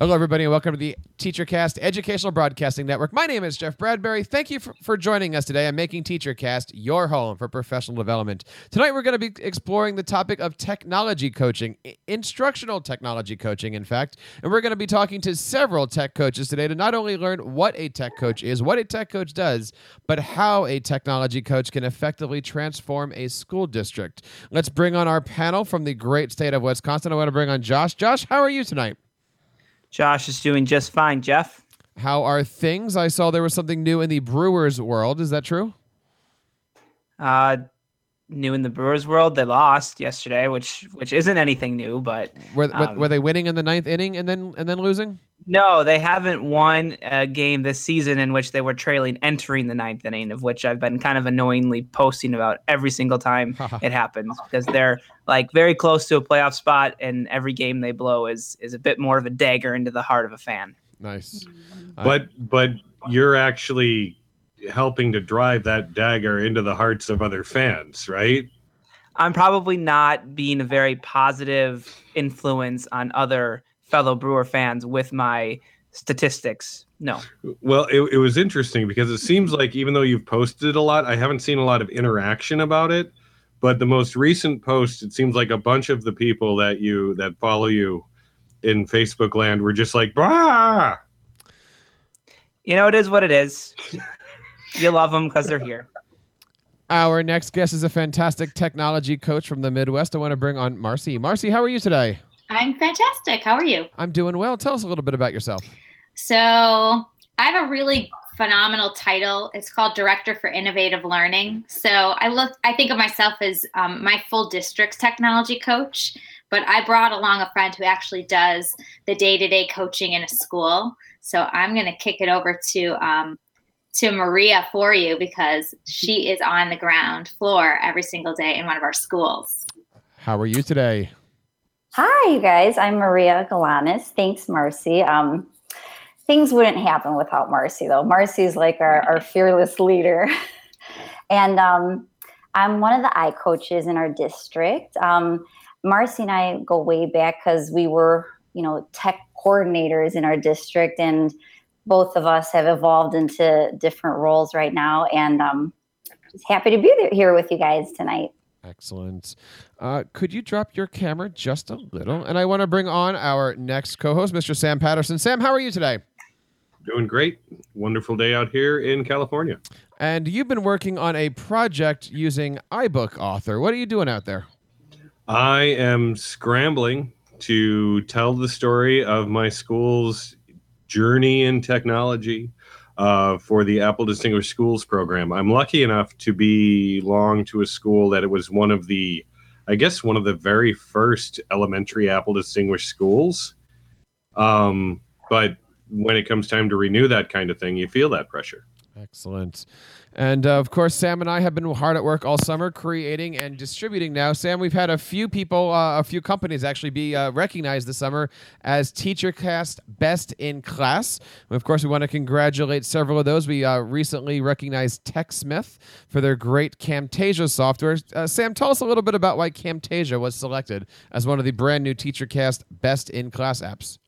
Hello, everybody, and welcome to the TeacherCast Educational Broadcasting Network. My name is Jeff Bradbury. Thank you for, for joining us today. I'm making TeacherCast your home for professional development. Tonight, we're going to be exploring the topic of technology coaching, i- instructional technology coaching, in fact. And we're going to be talking to several tech coaches today to not only learn what a tech coach is, what a tech coach does, but how a technology coach can effectively transform a school district. Let's bring on our panel from the great state of Wisconsin. I want to bring on Josh. Josh, how are you tonight? Josh is doing just fine, Jeff. How are things? I saw there was something new in the Brewers world. Is that true? Uh, new in the Brewers world, they lost yesterday, which which isn't anything new, but Were, were, Um, were they winning in the ninth inning and then and then losing? No, they haven't won a game this season in which they were trailing entering the ninth inning, of which I've been kind of annoyingly posting about every single time it happens because they're like very close to a playoff spot, and every game they blow is is a bit more of a dagger into the heart of a fan. Nice. Uh, but but you're actually helping to drive that dagger into the hearts of other fans, right? I'm probably not being a very positive influence on other fellow Brewer fans with my statistics. No. Well, it, it was interesting because it seems like even though you've posted a lot, I haven't seen a lot of interaction about it. But the most recent post, it seems like a bunch of the people that you that follow you in Facebook land were just like, bah! You know, it is what it is. you love them because they're here. Our next guest is a fantastic technology coach from the Midwest. I want to bring on Marcy. Marcy, how are you today? I'm fantastic. How are you? I'm doing well. Tell us a little bit about yourself. So, I have a really phenomenal title. It's called Director for Innovative Learning. So, I look I think of myself as um, my full district's technology coach, but I brought along a friend who actually does the day-to-day coaching in a school. So, I'm going to kick it over to um, to Maria for you because she is on the ground floor every single day in one of our schools. How are you today? Hi, you guys. I'm Maria Galanis. Thanks, Marcy. Um, things wouldn't happen without Marcy, though. Marcy's like our, our fearless leader. and um, I'm one of the I coaches in our district. Um, Marcy and I go way back because we were, you know, tech coordinators in our district, and both of us have evolved into different roles right now. And um, just happy to be there, here with you guys tonight. Excellent. Uh, could you drop your camera just a little? And I want to bring on our next co-host, Mr. Sam Patterson. Sam, how are you today? Doing great. Wonderful day out here in California. And you've been working on a project using iBook Author. What are you doing out there? I am scrambling to tell the story of my school's journey in technology uh, for the Apple Distinguished Schools program. I'm lucky enough to belong to a school that it was one of the, I guess, one of the very first elementary Apple Distinguished schools. Um, but when it comes time to renew that kind of thing, you feel that pressure. Excellent. And uh, of course, Sam and I have been hard at work all summer creating and distributing now. Sam, we've had a few people, uh, a few companies actually be uh, recognized this summer as TeacherCast Best in Class. And of course, we want to congratulate several of those. We uh, recently recognized TechSmith for their great Camtasia software. Uh, Sam, tell us a little bit about why Camtasia was selected as one of the brand new TeacherCast Best in Class apps.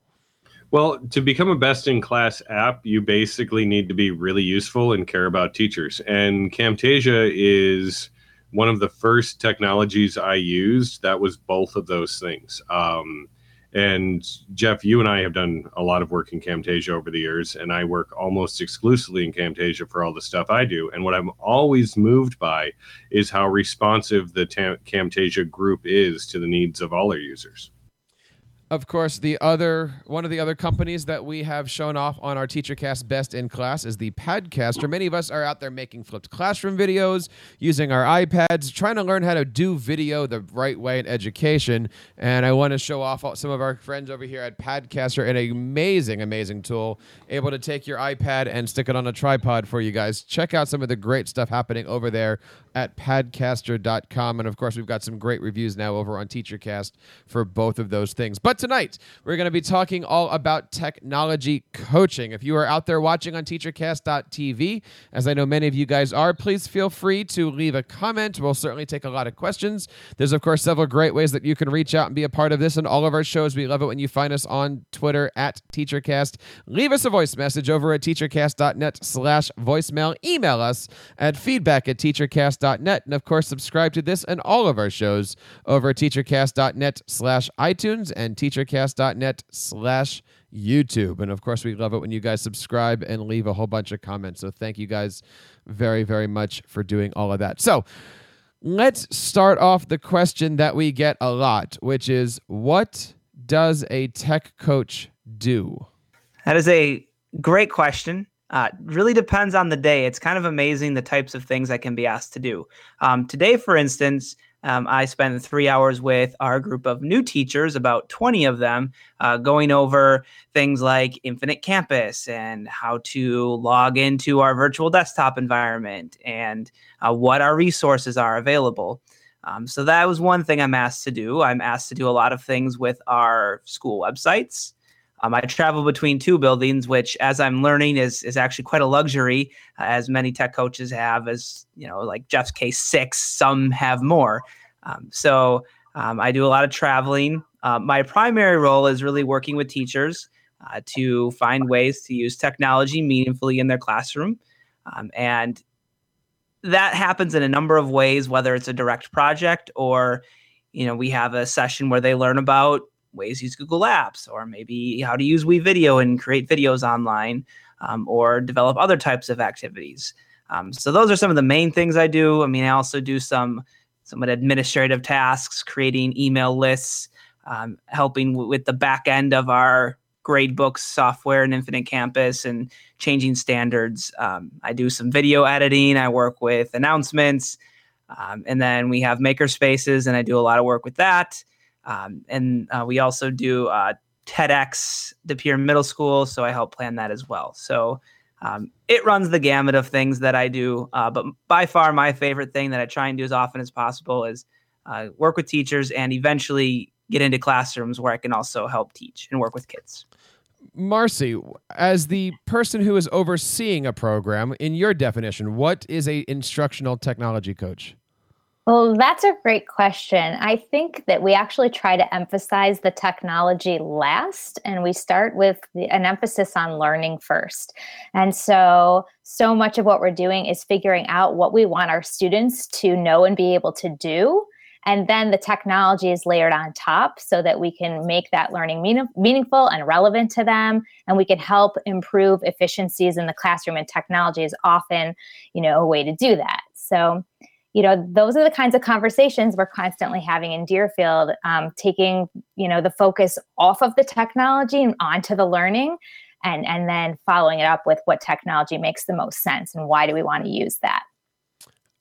Well, to become a best in class app, you basically need to be really useful and care about teachers. And Camtasia is one of the first technologies I used that was both of those things. Um, and Jeff, you and I have done a lot of work in Camtasia over the years, and I work almost exclusively in Camtasia for all the stuff I do. And what I'm always moved by is how responsive the Tam- Camtasia group is to the needs of all their users. Of course, the other one of the other companies that we have shown off on our TeacherCast Best in Class is the Padcaster. Many of us are out there making flipped classroom videos, using our iPads, trying to learn how to do video the right way in education. And I want to show off some of our friends over here at Padcaster, an amazing, amazing tool, able to take your iPad and stick it on a tripod for you guys. Check out some of the great stuff happening over there at padcaster.com. And of course, we've got some great reviews now over on TeacherCast for both of those things. But tonight, we're going to be talking all about technology coaching. If you are out there watching on teachercast.tv, as I know many of you guys are, please feel free to leave a comment. We'll certainly take a lot of questions. There's, of course, several great ways that you can reach out and be a part of this and all of our shows. We love it when you find us on Twitter at TeacherCast. Leave us a voice message over at teachercast.net slash voicemail. Email us at feedback at teachercast.net. And of course, subscribe to this and all of our shows over at teachercast.net slash iTunes and teachercast.net slash YouTube. And of course, we love it when you guys subscribe and leave a whole bunch of comments. So thank you guys very, very much for doing all of that. So let's start off the question that we get a lot, which is what does a tech coach do? That is a great question. Uh, really depends on the day. It's kind of amazing the types of things I can be asked to do. Um, today, for instance, um, I spent three hours with our group of new teachers, about 20 of them, uh, going over things like Infinite Campus and how to log into our virtual desktop environment and uh, what our resources are available. Um, so that was one thing I'm asked to do. I'm asked to do a lot of things with our school websites. Um, I travel between two buildings, which, as I'm learning, is is actually quite a luxury, uh, as many tech coaches have. As you know, like Jeff's case, six. Some have more. Um, so um, I do a lot of traveling. Uh, my primary role is really working with teachers uh, to find ways to use technology meaningfully in their classroom, um, and that happens in a number of ways. Whether it's a direct project or you know we have a session where they learn about ways to use Google Apps, or maybe how to use WeVideo and create videos online, um, or develop other types of activities. Um, so those are some of the main things I do. I mean, I also do some some administrative tasks, creating email lists, um, helping w- with the back end of our gradebooks software and Infinite Campus, and changing standards. Um, I do some video editing. I work with announcements. Um, and then we have maker spaces, and I do a lot of work with that. Um, and uh, we also do uh, TEDx De Pere Middle School, so I help plan that as well. So um, it runs the gamut of things that I do. Uh, but by far, my favorite thing that I try and do as often as possible is uh, work with teachers and eventually get into classrooms where I can also help teach and work with kids. Marcy, as the person who is overseeing a program, in your definition, what is a instructional technology coach? Well, that's a great question. I think that we actually try to emphasize the technology last, and we start with the, an emphasis on learning first. And so, so much of what we're doing is figuring out what we want our students to know and be able to do. And then the technology is layered on top so that we can make that learning mean- meaningful and relevant to them. And we can help improve efficiencies in the classroom. And technology is often, you know, a way to do that. So, you know those are the kinds of conversations we're constantly having in deerfield um, taking you know the focus off of the technology and onto the learning and and then following it up with what technology makes the most sense and why do we want to use that.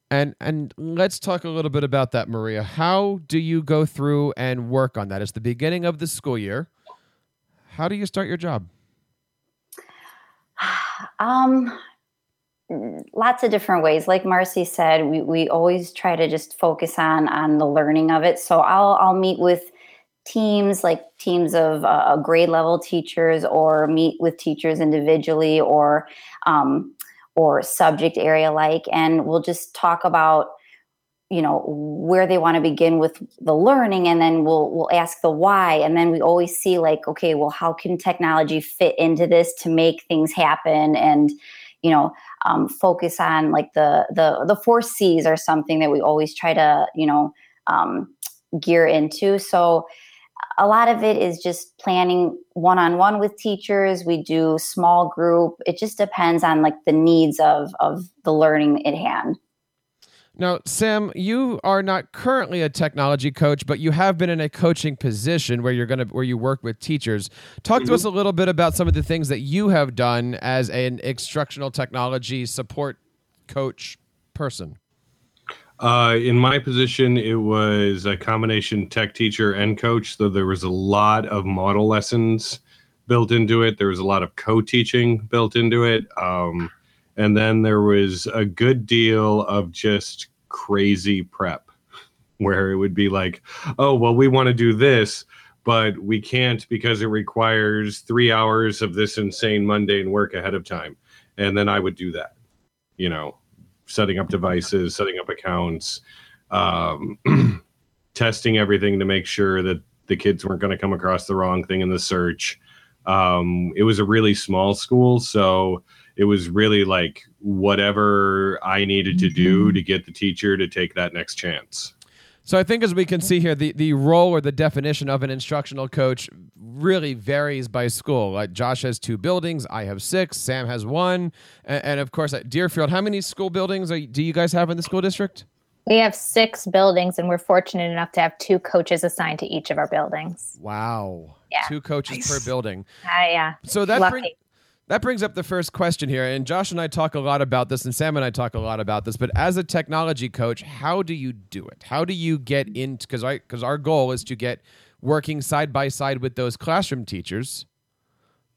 And and let's talk a little bit about that maria. How do you go through and work on that? It's the beginning of the school year. How do you start your job? Um lots of different ways. Like marcy said we, we always try to just focus on on the learning of it. So i'll i'll meet with teams like teams of uh, grade level teachers or meet with teachers individually or um, or subject area like and we'll just talk about you know where they want to begin with the learning and then we'll we'll ask the why. And then we always see like okay well how can technology fit into this to make things happen? And you know um, focus on like the the the four C's are something that we always try to you know um, gear into. So a lot of it is just planning one on one with teachers. We do small group. It just depends on like the needs of of the learning at hand. Now, Sam, you are not currently a technology coach, but you have been in a coaching position where you're going to where you work with teachers. Talk mm-hmm. to us a little bit about some of the things that you have done as an instructional technology support coach person. Uh, in my position, it was a combination tech teacher and coach. So there was a lot of model lessons built into it. There was a lot of co-teaching built into it. Um, and then there was a good deal of just crazy prep where it would be like, oh, well, we want to do this, but we can't because it requires three hours of this insane mundane work ahead of time. And then I would do that, you know, setting up devices, setting up accounts, um, testing everything to make sure that the kids weren't going to come across the wrong thing in the search. Um, it was a really small school, so it was really like whatever I needed to do mm-hmm. to get the teacher to take that next chance. So I think as we can see here, the, the role or the definition of an instructional coach really varies by school. Like Josh has two buildings, I have six, Sam has one, and, and of course at Deerfield, how many school buildings are, do you guys have in the school district? We have six buildings, and we're fortunate enough to have two coaches assigned to each of our buildings. Wow! Yeah, two coaches nice. per building. Uh, yeah. So that brings that brings up the first question here. And Josh and I talk a lot about this, and Sam and I talk a lot about this. But as a technology coach, how do you do it? How do you get into because I because our goal is to get working side by side with those classroom teachers,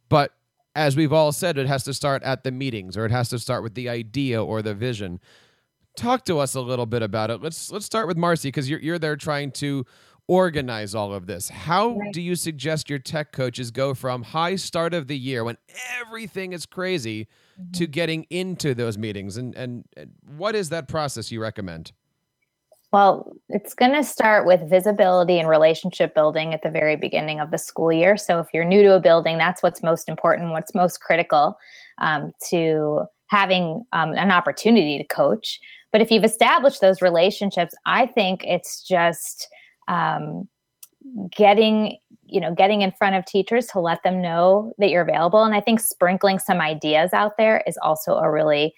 but as we've all said, it has to start at the meetings or it has to start with the idea or the vision. Talk to us a little bit about it. Let's let's start with Marcy because you're you're there trying to organize all of this. How do you suggest your tech coaches go from high start of the year when everything is crazy mm-hmm. to getting into those meetings? And, and, and what is that process you recommend? Well, it's going to start with visibility and relationship building at the very beginning of the school year. So, if you're new to a building, that's what's most important, what's most critical um, to having um, an opportunity to coach. But if you've established those relationships, I think it's just um, getting you know getting in front of teachers to let them know that you're available. And i think sprinkling some ideas out there is also a really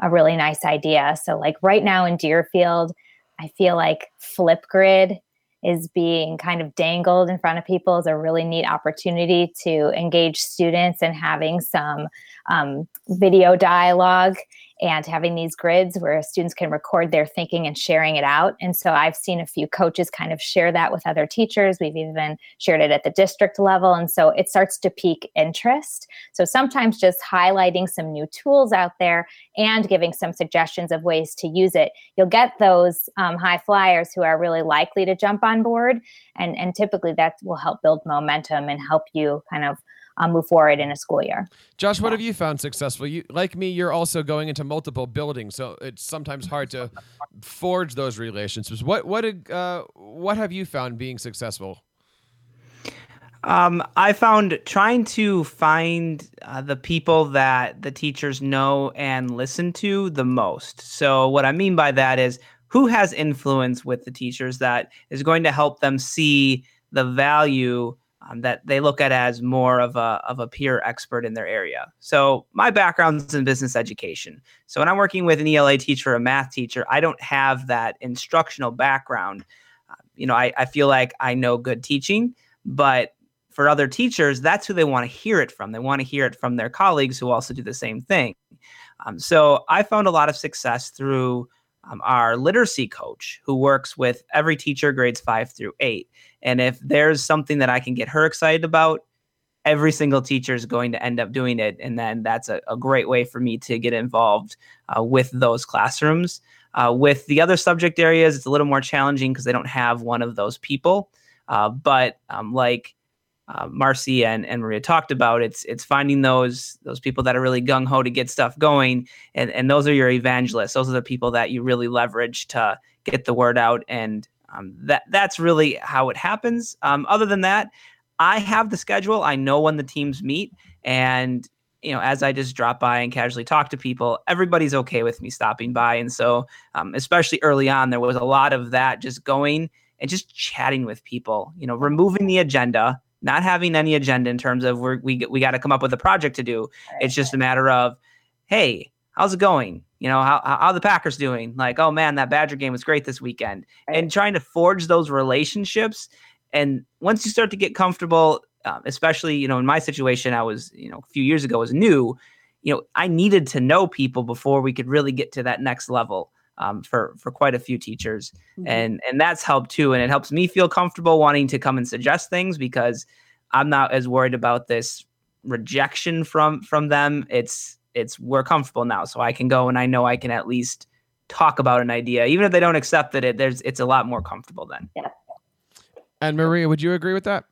a really nice idea. So like right now in deerfield i feel like flipgrid is being kind of dangled in front of people as a really neat opportunity to engage students and having some um, video dialogue and having these grids where students can record their thinking and sharing it out. And so I've seen a few coaches kind of share that with other teachers. We've even shared it at the district level. And so it starts to pique interest. So sometimes just highlighting some new tools out there and giving some suggestions of ways to use it, you'll get those um, high flyers who are really likely to jump on board. And, and typically that will help build momentum and help you kind of um, move forward in a school year. Josh, what have you found successful? You, like me, you're also going into multiple buildings, so it's sometimes hard to forge those relationships. What what did, uh, what have you found being successful? Um, I found trying to find uh, the people that the teachers know and listen to the most. So, what I mean by that is who has influence with the teachers that is going to help them see the value um, that they look at as more of a of a peer expert in their area. So my background's in business education. So when I'm working with an ELA teacher, a math teacher, I don't have that instructional background. Uh, you know, I, I feel like I know good teaching, but for other teachers, that's who they want to hear it from. They want to hear it from their colleagues who also do the same thing. Um, so I found a lot of success through um, our literacy coach who works with every teacher grades five through eight. And if there's something that I can get her excited about, every single teacher is going to end up doing it. And then that's a, a great way for me to get involved uh, with those classrooms. Uh, with the other subject areas, it's a little more challenging because they don't have one of those people. Uh, but um, like uh, Marcy and, and Maria talked about, it's it's finding those those people that are really gung ho to get stuff going, and and those are your evangelists. Those are the people that you really leverage to get the word out, and um, that that's really how it happens. Um, other than that, I have the schedule. I know when the teams meet, and you know, as I just drop by and casually talk to people, everybody's okay with me stopping by. And so, um, especially early on, there was a lot of that just going and just chatting with people. You know, removing the agenda not having any agenda in terms of we're, we we got to come up with a project to do. It's just a matter of, hey, how's it going? You know, how how the Packers doing? Like, oh man, that Badger game was great this weekend, and trying to forge those relationships. And once you start to get comfortable, um, especially you know in my situation, I was you know a few years ago was new. You know, I needed to know people before we could really get to that next level um, for for quite a few teachers, mm-hmm. and and that's helped too. And it helps me feel comfortable wanting to come and suggest things because I'm not as worried about this rejection from from them. It's it's we're comfortable now, so I can go and I know I can at least talk about an idea, even if they don't accept it. There's it's a lot more comfortable then. Yeah. And Maria, would you agree with that?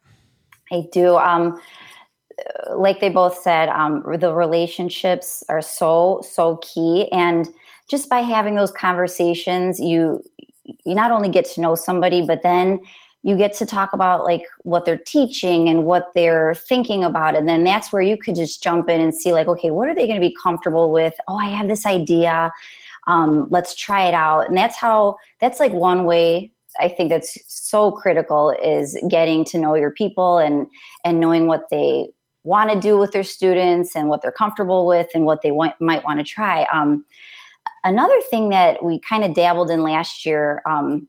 I do. Um, like they both said, um, the relationships are so so key, and just by having those conversations, you you not only get to know somebody, but then you get to talk about like what they're teaching and what they're thinking about. And then that's where you could just jump in and see like okay what are they going to be comfortable with? Oh i have this idea. Um, let's try it out. And that's how that's like one way i think that's so critical is getting to know your people and and knowing what they want to do with their students and what they're comfortable with and what they want, might want to try. Um, another thing that we kind of dabbled in last year um,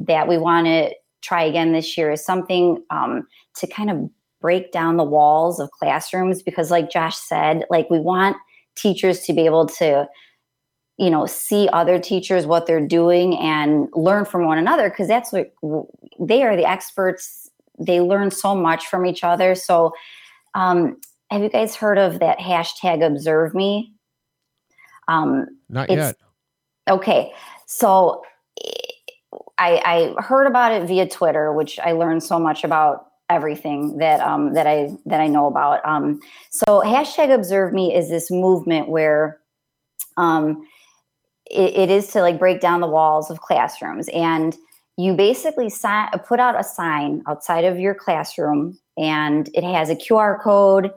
that we want to try again this year is something um, to kind of break down the walls of classrooms because like josh said like we want teachers to be able to you know see other teachers what they're doing and learn from one another because that's what they are the experts. They learn so much from each other. So um, have you guys heard of that hashtag observe me um, not yet okay so I, I heard about it via Twitter, which I learned so much about everything that um, that I that I know about. Um, so hashtag Observe Me is this movement where um, it, it is to like break down the walls of classrooms, and you basically sign, put out a sign outside of your classroom, and it has a QR code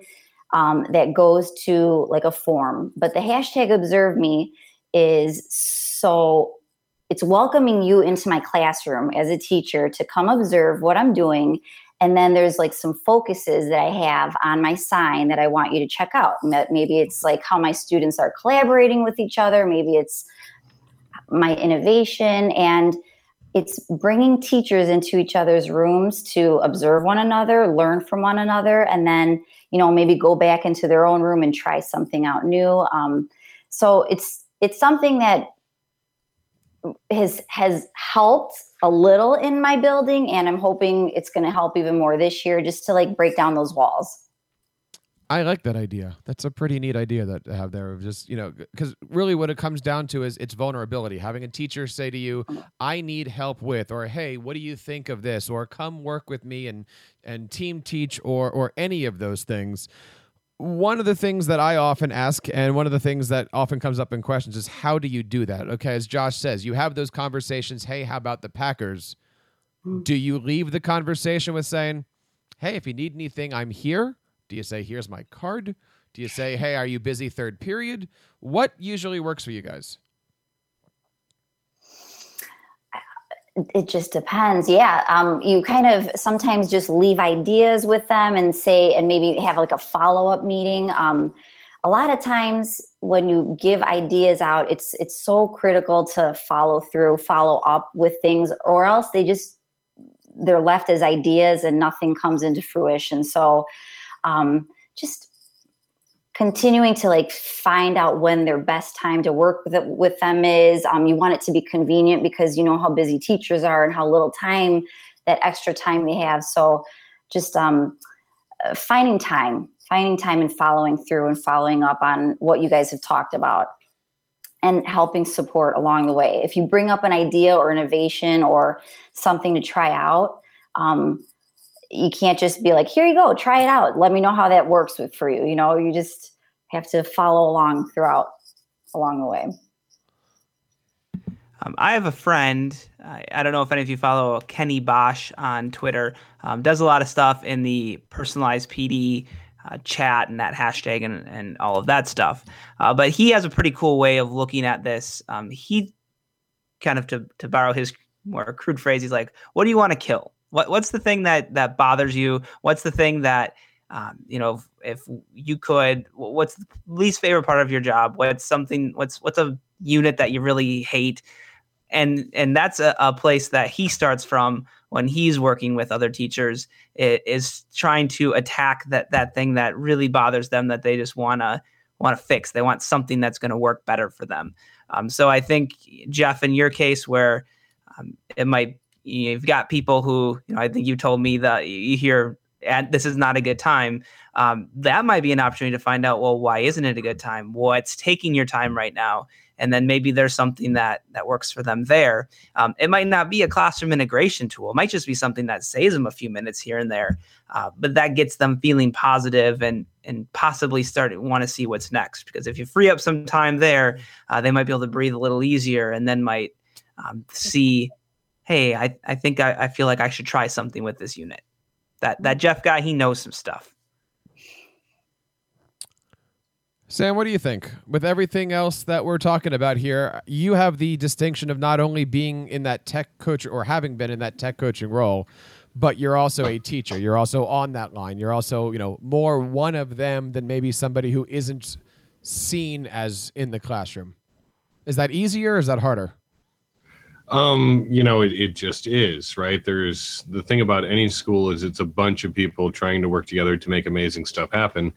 um, that goes to like a form. But the hashtag Observe Me is so it's welcoming you into my classroom as a teacher to come observe what I'm doing. And then there's like some focuses that I have on my sign that I want you to check out. Maybe it's like how my students are collaborating with each other. Maybe it's my innovation. And it's bringing teachers into each other's rooms to observe one another, learn from one another, and then, you know, maybe go back into their own room and try something out new. Um, so it's it's something that has has helped a little in my building and i'm hoping it's going to help even more this year just to like break down those walls I like that idea. That's a pretty neat idea that to have there. Of just you know, because really, what it comes down to is it's vulnerability. Having a teacher say to you, mm-hmm. "I need help with," or "Hey, what do you think of this?" or "Come work with me and and team teach," or or any of those things one of the things that I often ask, and one of the things that often comes up in questions is how do you do that? Okay, as Josh says, you have those conversations. Hey, how about the Packers? Mm. Do you leave the conversation with saying, hey, if you need anything, I'm here? Do you say, here's my card? Do you say, hey, are you busy third period? What usually works for you guys? it just depends yeah um, you kind of sometimes just leave ideas with them and say and maybe have like a follow-up meeting um, a lot of times when you give ideas out it's it's so critical to follow through follow up with things or else they just they're left as ideas and nothing comes into fruition so um, just continuing to like find out when their best time to work with, it, with them is. Um, you want it to be convenient because you know how busy teachers are and how little time that extra time they have. So just um, uh, finding time finding time and following through and following up on what you guys have talked about and helping support along the way. If you bring up an idea or innovation or something to try out um, you can't just be like, here you go, try it out. Let me know how that works with, for you. You know, you just have to follow along throughout along the way. Um, I have a friend. I, I, don't know if any of you follow Kenny Bosch on Twitter. Um, does a lot of stuff in the personalized PD uh, chat and that hashtag and, and all of that stuff. Uh, but he has a pretty cool way of looking at this. Um, he kind of to to borrow his more crude phrase, he's like, "What do you want to kill? What what's the thing that that bothers you? What's the thing that um, you know if, if you could? What's the least favorite part of your job? What's something? What's what's a unit that you really hate? And and that's a, a place that he starts from when he's working with other teachers is trying to attack that that thing that really bothers them that they just want to want to fix. They want something that's going to work better for them. Um, so I think Jeff, in your case, where um, it might you've got people who you know I think you told me that you hear and this is not a good time, um, that might be an opportunity to find out, well, why isn't it a good time? What's taking your time right now? And then maybe there's something that that works for them there. Um, it might not be a classroom integration tool. It might just be something that saves them a few minutes here and there, uh, but that gets them feeling positive and and possibly start want to see what's next. Because if you free up some time there, uh, they might be able to breathe a little easier, and then might um, see, hey, I I think I, I feel like I should try something with this unit. That that mm-hmm. Jeff guy, he knows some stuff. Sam, what do you think? With everything else that we're talking about here, you have the distinction of not only being in that tech coach or having been in that tech coaching role, but you're also a teacher. You're also on that line. You're also, you know, more one of them than maybe somebody who isn't seen as in the classroom. Is that easier or is that harder? Um, you know, it, it just is, right? There's the thing about any school is it's a bunch of people trying to work together to make amazing stuff happen.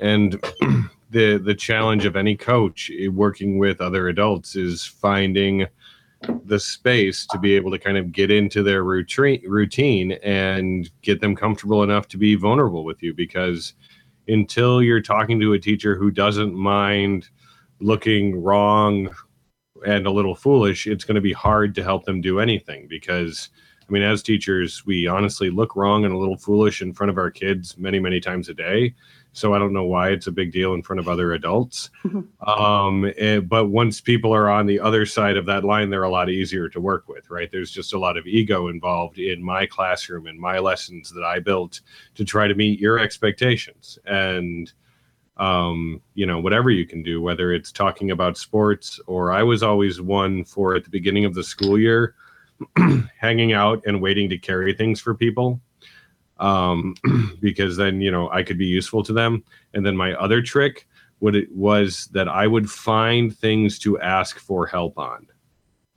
And the the challenge of any coach eh, working with other adults is finding the space to be able to kind of get into their routine routine and get them comfortable enough to be vulnerable with you because until you're talking to a teacher who doesn't mind looking wrong and a little foolish it's going to be hard to help them do anything because i mean as teachers we honestly look wrong and a little foolish in front of our kids many many times a day so I don't know why it's a big deal in front of other adults. um, and, eh, but once people are on the other side of that line, they're a lot easier to work with, right? There's just a lot of ego involved in my classroom and my lessons that I built to try to meet your expectations. And um, you know, whatever you can do, whether it's talking about sports or I was always one for at the beginning of the school year, hanging out and waiting to carry things for people um, because then you know I could be useful to them. And then my other trick would it was that I would find things to ask for help on.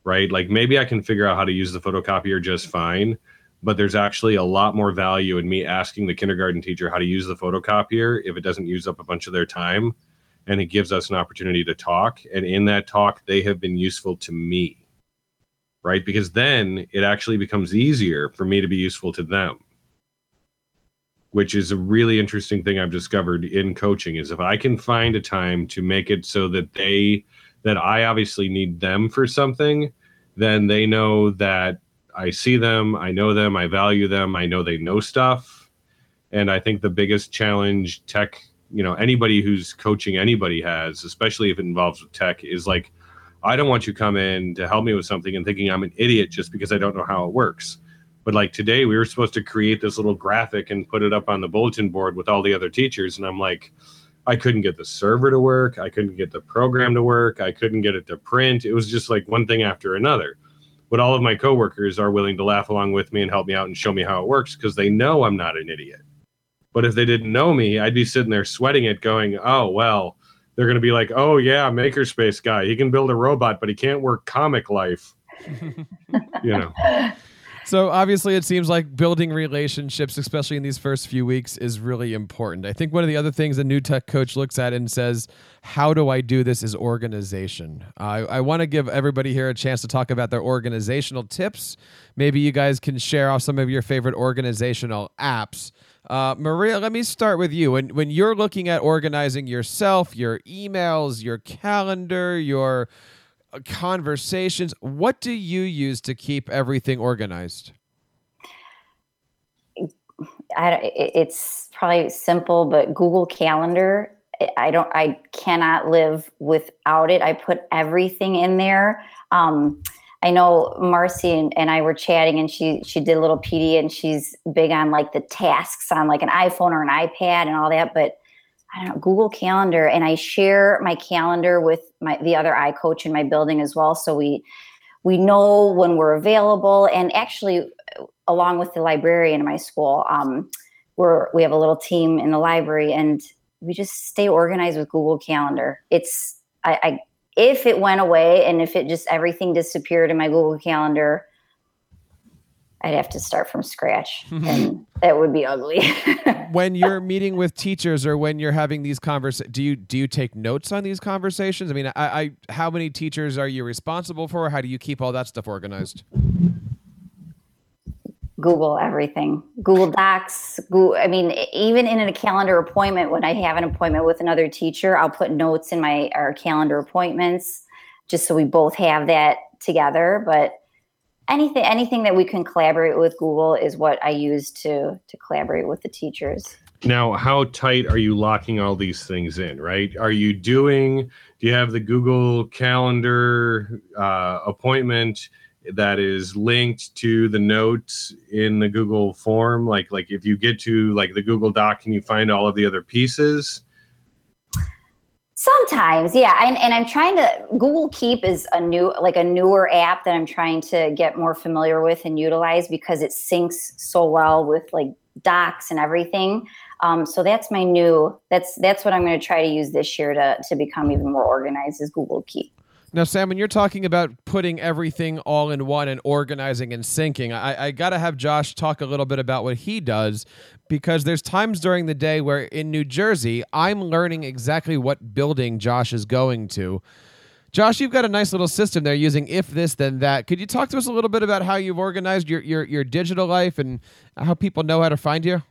Right, like maybe I can figure out how to use the photocopier just fine, but there's actually a lot more value in me asking the kindergarten teacher how to use the photocopier if it doesn't use up a bunch of their time and it gives us an opportunity to talk and in that talk they have been useful to me right? Because then it actually becomes easier for me to be useful to them. Which is a really interesting thing I've discovered in coaching is if I can find a time to make it so that they that I obviously need them for something, then they know that I see them, I know them, I value them, I know they know stuff. And I think the biggest challenge tech, you know, anybody who's coaching anybody has, especially if it involves with tech, is like, I don't want you come in to help me with something and thinking I'm an idiot just because I don't know how it works but like today, we were supposed to create this little graphic and put it up on the bulletin board with all the other teachers. And I'm like, I couldn't get the server to work. I couldn't get the program to work. I couldn't get it to print. It was just like one thing after another. But all of my coworkers are willing to laugh along with me and help me out and show me how it works because they know I'm not an idiot. But if they didn't know me, I'd be sitting there sweating it, going, oh, well, they're going to be like, oh, yeah, Makerspace guy. He can build a robot, but he can't work comic life. you know. So obviously, it seems like building relationships, especially in these first few weeks, is really important. I think one of the other things a new tech coach looks at and says, "How do I do this?" is organization. I, I want to give everybody here a chance to talk about their organizational tips. Maybe you guys can share off some of your favorite organizational apps. Uh, Maria, let me start with you. When when you're looking at organizing yourself, your emails, your calendar, your conversations. What do you use to keep everything organized? I, it's probably simple, but Google Calendar. I don't. I cannot live without it. I put everything in there. Um, I know Marcy and, and, I were chatting, and she she did a little PD, and she's big on like the tasks on like an iPhone or an iPad and all that. But I don't know, Google Calendar, and I share my calendar with my the other I coach in my building as well. So we we know when we're available, and actually, along with the librarian in my school, um, we're we have a little team in the library, and we just stay organized with Google Calendar. It's I, I if it went away and if it just everything disappeared in my Google Calendar, I'd have to start from scratch and that would be ugly. when you're meeting with teachers or when you're having these conversations, do you do you take notes on these conversations? I mean, I, I how many teachers are you responsible for? How do you keep all that stuff organized? Google everything. Google Docs. Google, I mean, even in a calendar appointment, when I have an appointment with another teacher, I'll put notes in my our calendar appointments, just so we both have that together. But anything anything that we can collaborate with Google is what I use to to collaborate with the teachers. Now, how tight are you locking all these things in, right? Are you doing, do you have the Google Calendar uh, appointment that is linked to the notes in the Google form? Like, like if you get to like the Google Doc, can you find all of the other pieces? Sometimes, yeah. And, and I'm trying to, Google Keep is a new, like a newer app that I'm trying to get more familiar with and utilize because it syncs so well with like docs and everything. Um, so that's my new. That's that's what I'm going to try to use this year to to become even more organized. Is Google Keep. Now, Sam, when you're talking about putting everything all in one and organizing and syncing, I, I got to have Josh talk a little bit about what he does because there's times during the day where in New Jersey, I'm learning exactly what building Josh is going to. Josh, you've got a nice little system there using if this then that. Could you talk to us a little bit about how you've organized your your, your digital life and how people know how to find you?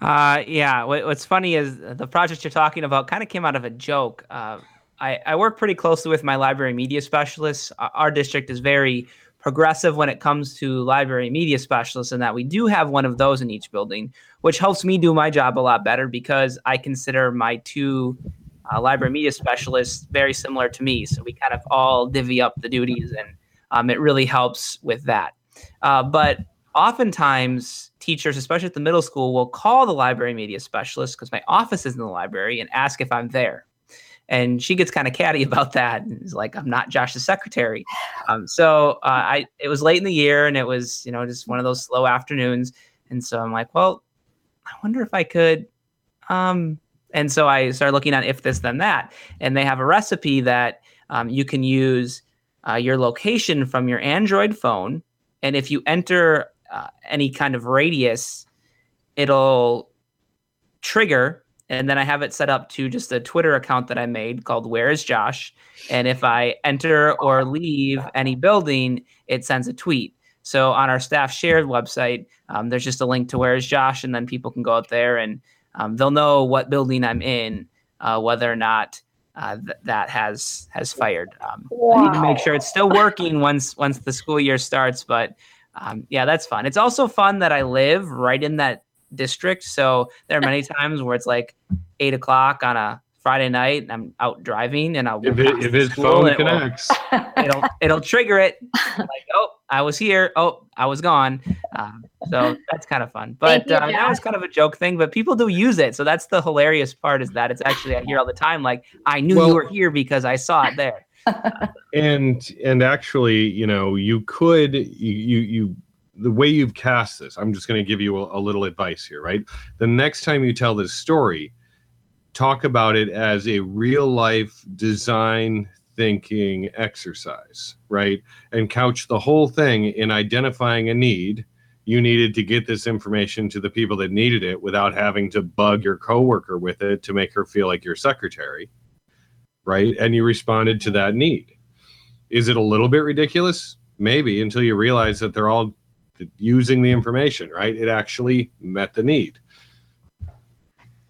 Uh, yeah. What's funny is the project you're talking about kind of came out of a joke. Uh, I, I work pretty closely with my library media specialists. Our district is very progressive when it comes to library media specialists, and that we do have one of those in each building, which helps me do my job a lot better because I consider my two uh, library media specialists very similar to me. So we kind of all divvy up the duties, and um, it really helps with that. Uh, but oftentimes teachers especially at the middle school will call the library media specialist because my office is in the library and ask if i'm there and she gets kind of catty about that and is like i'm not josh's secretary. Um, so uh, i it was late in the year and it was you know just one of those slow afternoons. And so i'm like well i wonder if i could um, and so i started looking at if this then that. And they have a recipe that um, you can use uh, your location from your android phone. And if you enter uh, any kind of radius, it'll trigger. And then I have it set up to just a Twitter account that I made called Where is Josh? And if I enter or leave any building, it sends a tweet. So on our staff shared website, um, there's just a link to Where is Josh? And then people can go out there and um, they'll know what building I'm in, uh, whether or not uh, th- that has has fired. Um, wow. I need to make sure it's still working once once the school year starts, but um, yeah, that's fun. It's also fun that I live right in that district. So there are many times where it's like eight o'clock on a Friday night and I'm out driving and I'll if, it, if his phone it connects, will, it'll it'll trigger it. like, oh, I was here. Oh, I was gone. Um, so that's kind of fun. But uh, now it's kind of a joke thing. But people do use it. So that's the hilarious part is that it's actually I hear all the time. Like I knew well, you were here because I saw it there and and actually, you know, you could you you the way you've cast this. I'm just going to give you a, a little advice here, right? The next time you tell this story, talk about it as a real life design thinking exercise, right? And couch the whole thing in identifying a need. You needed to get this information to the people that needed it without having to bug your coworker with it to make her feel like your secretary right? And you responded to that need. Is it a little bit ridiculous? Maybe until you realize that they're all using the information, right? It actually met the need.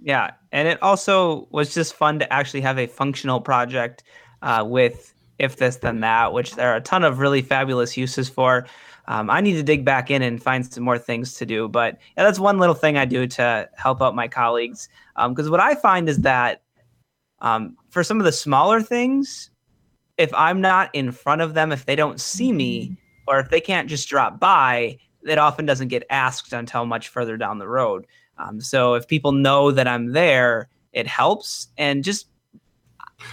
Yeah. And it also was just fun to actually have a functional project uh, with if this then that, which there are a ton of really fabulous uses for. Um, I need to dig back in and find some more things to do, but yeah, that's one little thing I do to help out my colleagues. Because um, what I find is that um, for some of the smaller things, if I'm not in front of them, if they don't see me, or if they can't just drop by, it often doesn't get asked until much further down the road. Um, so if people know that I'm there, it helps. And just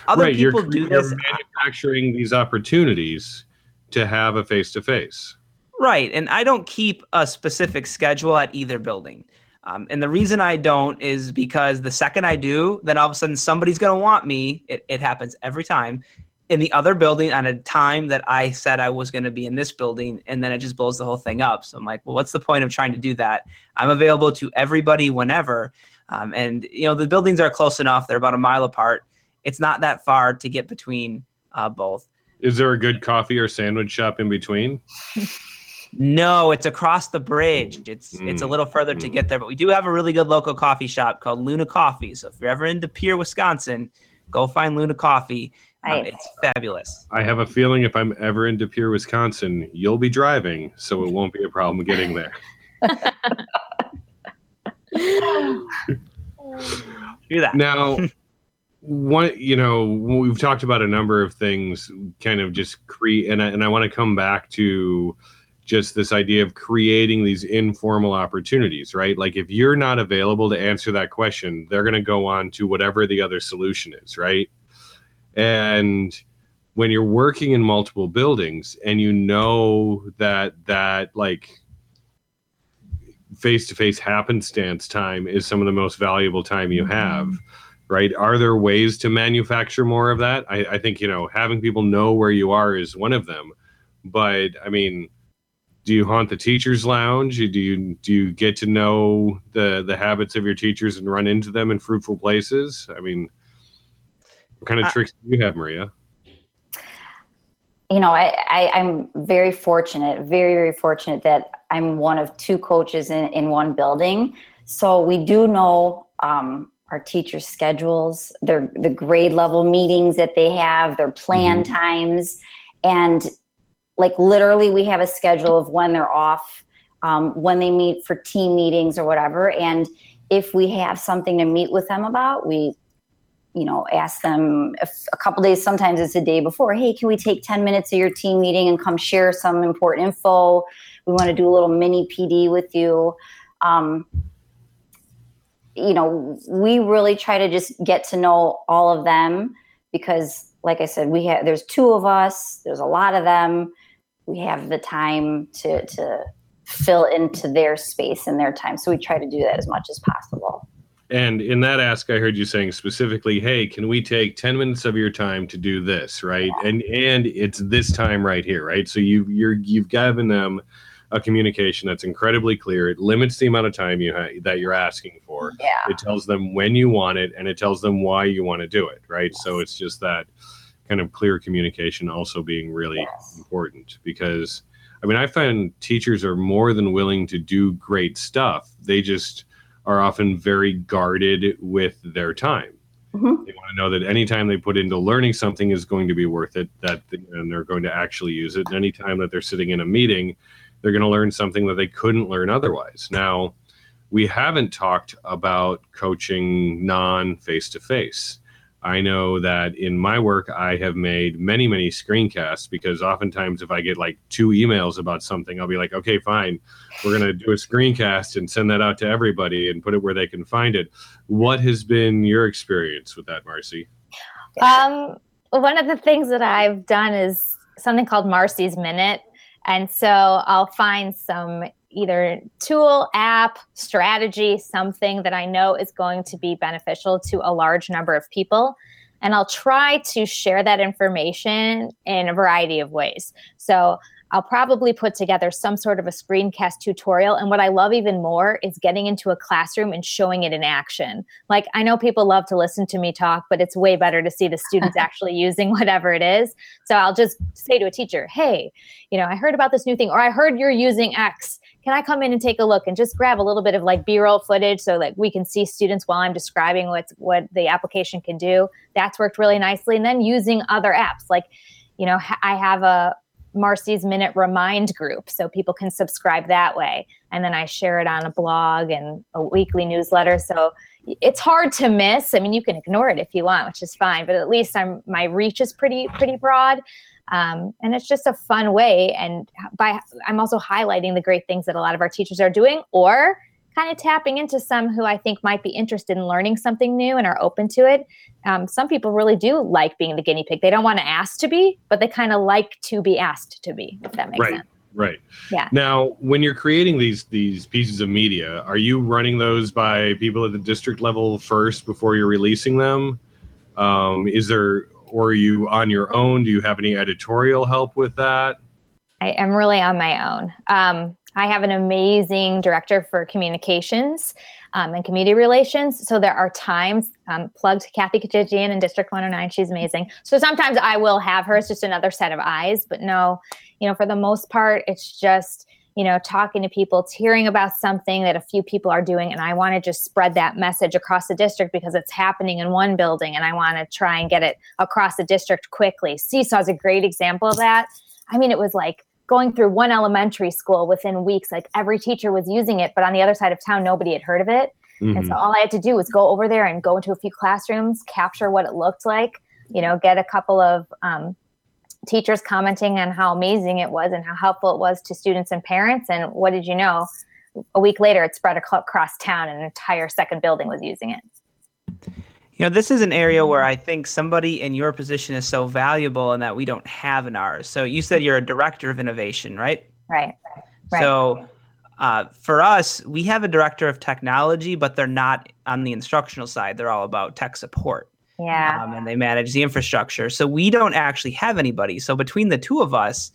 other right, people you're, do you're this. manufacturing these opportunities to have a face to face. Right. And I don't keep a specific schedule at either building. Um, and the reason I don't is because the second I do, then all of a sudden somebody's going to want me. It, it happens every time in the other building at a time that I said I was going to be in this building. And then it just blows the whole thing up. So I'm like, well, what's the point of trying to do that? I'm available to everybody whenever. Um, and, you know, the buildings are close enough, they're about a mile apart. It's not that far to get between uh, both. Is there a good coffee or sandwich shop in between? No, it's across the bridge. It's mm. it's a little further to get there, but we do have a really good local coffee shop called Luna Coffee. So if you're ever in De Pere, Wisconsin, go find Luna Coffee. Um, it's fabulous. I have a feeling if I'm ever in De Pere, Wisconsin, you'll be driving, so it won't be a problem getting there. Do that now. one you know we've talked about a number of things kind of just create and I, and I want to come back to just this idea of creating these informal opportunities right like if you're not available to answer that question they're going to go on to whatever the other solution is right and when you're working in multiple buildings and you know that that like face-to-face happenstance time is some of the most valuable time you have mm-hmm right? Are there ways to manufacture more of that? I, I think you know having people know where you are is one of them, but I mean, do you haunt the teachers' lounge? Do you do you get to know the the habits of your teachers and run into them in fruitful places? I mean, what kind of uh, tricks do you have, Maria? You know, I, I am very fortunate, very very fortunate that I'm one of two coaches in in one building. So we do know um, our teachers' schedules, their the grade level meetings that they have, their plan mm-hmm. times, and like literally we have a schedule of when they're off, um, when they meet for team meetings or whatever. And if we have something to meet with them about, we you know ask them a couple days sometimes it's a day before hey can we take 10 minutes of your team meeting and come share some important info we want to do a little mini pd with you um, you know, we really try to just get to know all of them because, like I said, we have there's two of us. There's a lot of them. We have the time to to fill into their space and their time, so we try to do that as much as possible. And in that ask, I heard you saying specifically, "Hey, can we take ten minutes of your time to do this?" Right, yeah. and and it's this time right here, right. So you you're you've given them a communication that's incredibly clear. It limits the amount of time you ha- that you're asking for. Yeah. It tells them when you want it and it tells them why you want to do it, right? Yes. So it's just that kind of clear communication also being really yes. important because I mean, I find teachers are more than willing to do great stuff. They just are often very guarded with their time. Mm-hmm. They want to know that anytime they put into learning something is going to be worth it, that and they're going to actually use it. And anytime that they're sitting in a meeting they're going to learn something that they couldn't learn otherwise. Now, we haven't talked about coaching non face to face. I know that in my work, I have made many, many screencasts because oftentimes if I get like two emails about something, I'll be like, okay, fine, we're going to do a screencast and send that out to everybody and put it where they can find it. What has been your experience with that, Marcy? Um, one of the things that I've done is something called Marcy's Minute. And so I'll find some either tool, app, strategy, something that I know is going to be beneficial to a large number of people. And I'll try to share that information in a variety of ways. So I'll probably put together some sort of a screencast tutorial. And what I love even more is getting into a classroom and showing it in action. Like, I know people love to listen to me talk, but it's way better to see the students actually using whatever it is. So I'll just say to a teacher, hey, you know, I heard about this new thing, or I heard you're using X. Can I come in and take a look and just grab a little bit of like B-roll footage so that we can see students while I'm describing what's what the application can do? That's worked really nicely. And then using other apps like, you know, I have a Marcy's Minute Remind group so people can subscribe that way. And then I share it on a blog and a weekly newsletter. So it's hard to miss. I mean, you can ignore it if you want, which is fine, but at least I'm my reach is pretty pretty broad. Um, and it's just a fun way. And by I'm also highlighting the great things that a lot of our teachers are doing, or kind of tapping into some who I think might be interested in learning something new and are open to it. Um, some people really do like being the guinea pig. They don't want to ask to be, but they kind of like to be asked to be. If that makes right. sense. Right. Yeah. Now, when you're creating these these pieces of media, are you running those by people at the district level first before you're releasing them? Um, is there, or are you on your own? Do you have any editorial help with that? I am really on my own. Um, I have an amazing director for communications um, and community relations. So there are times, um, plugged Kathy Kajigian in District 109, she's amazing. So sometimes I will have her as just another set of eyes, but no, you know, for the most part, it's just you know, talking to people, hearing about something that a few people are doing, and I want to just spread that message across the district because it's happening in one building, and I want to try and get it across the district quickly. Seesaw is a great example of that. I mean, it was like going through one elementary school within weeks, like every teacher was using it, but on the other side of town, nobody had heard of it. Mm-hmm. And so all I had to do was go over there and go into a few classrooms, capture what it looked like, you know, get a couple of um, teachers commenting on how amazing it was and how helpful it was to students and parents. And what did you know? A week later, it spread across town, and an entire second building was using it. You know, this is an area where I think somebody in your position is so valuable and that we don't have in ours. So you said you're a director of innovation, right? Right. right. So uh, for us, we have a director of technology, but they're not on the instructional side. They're all about tech support. Yeah. Um, and they manage the infrastructure. So we don't actually have anybody. So between the two of us,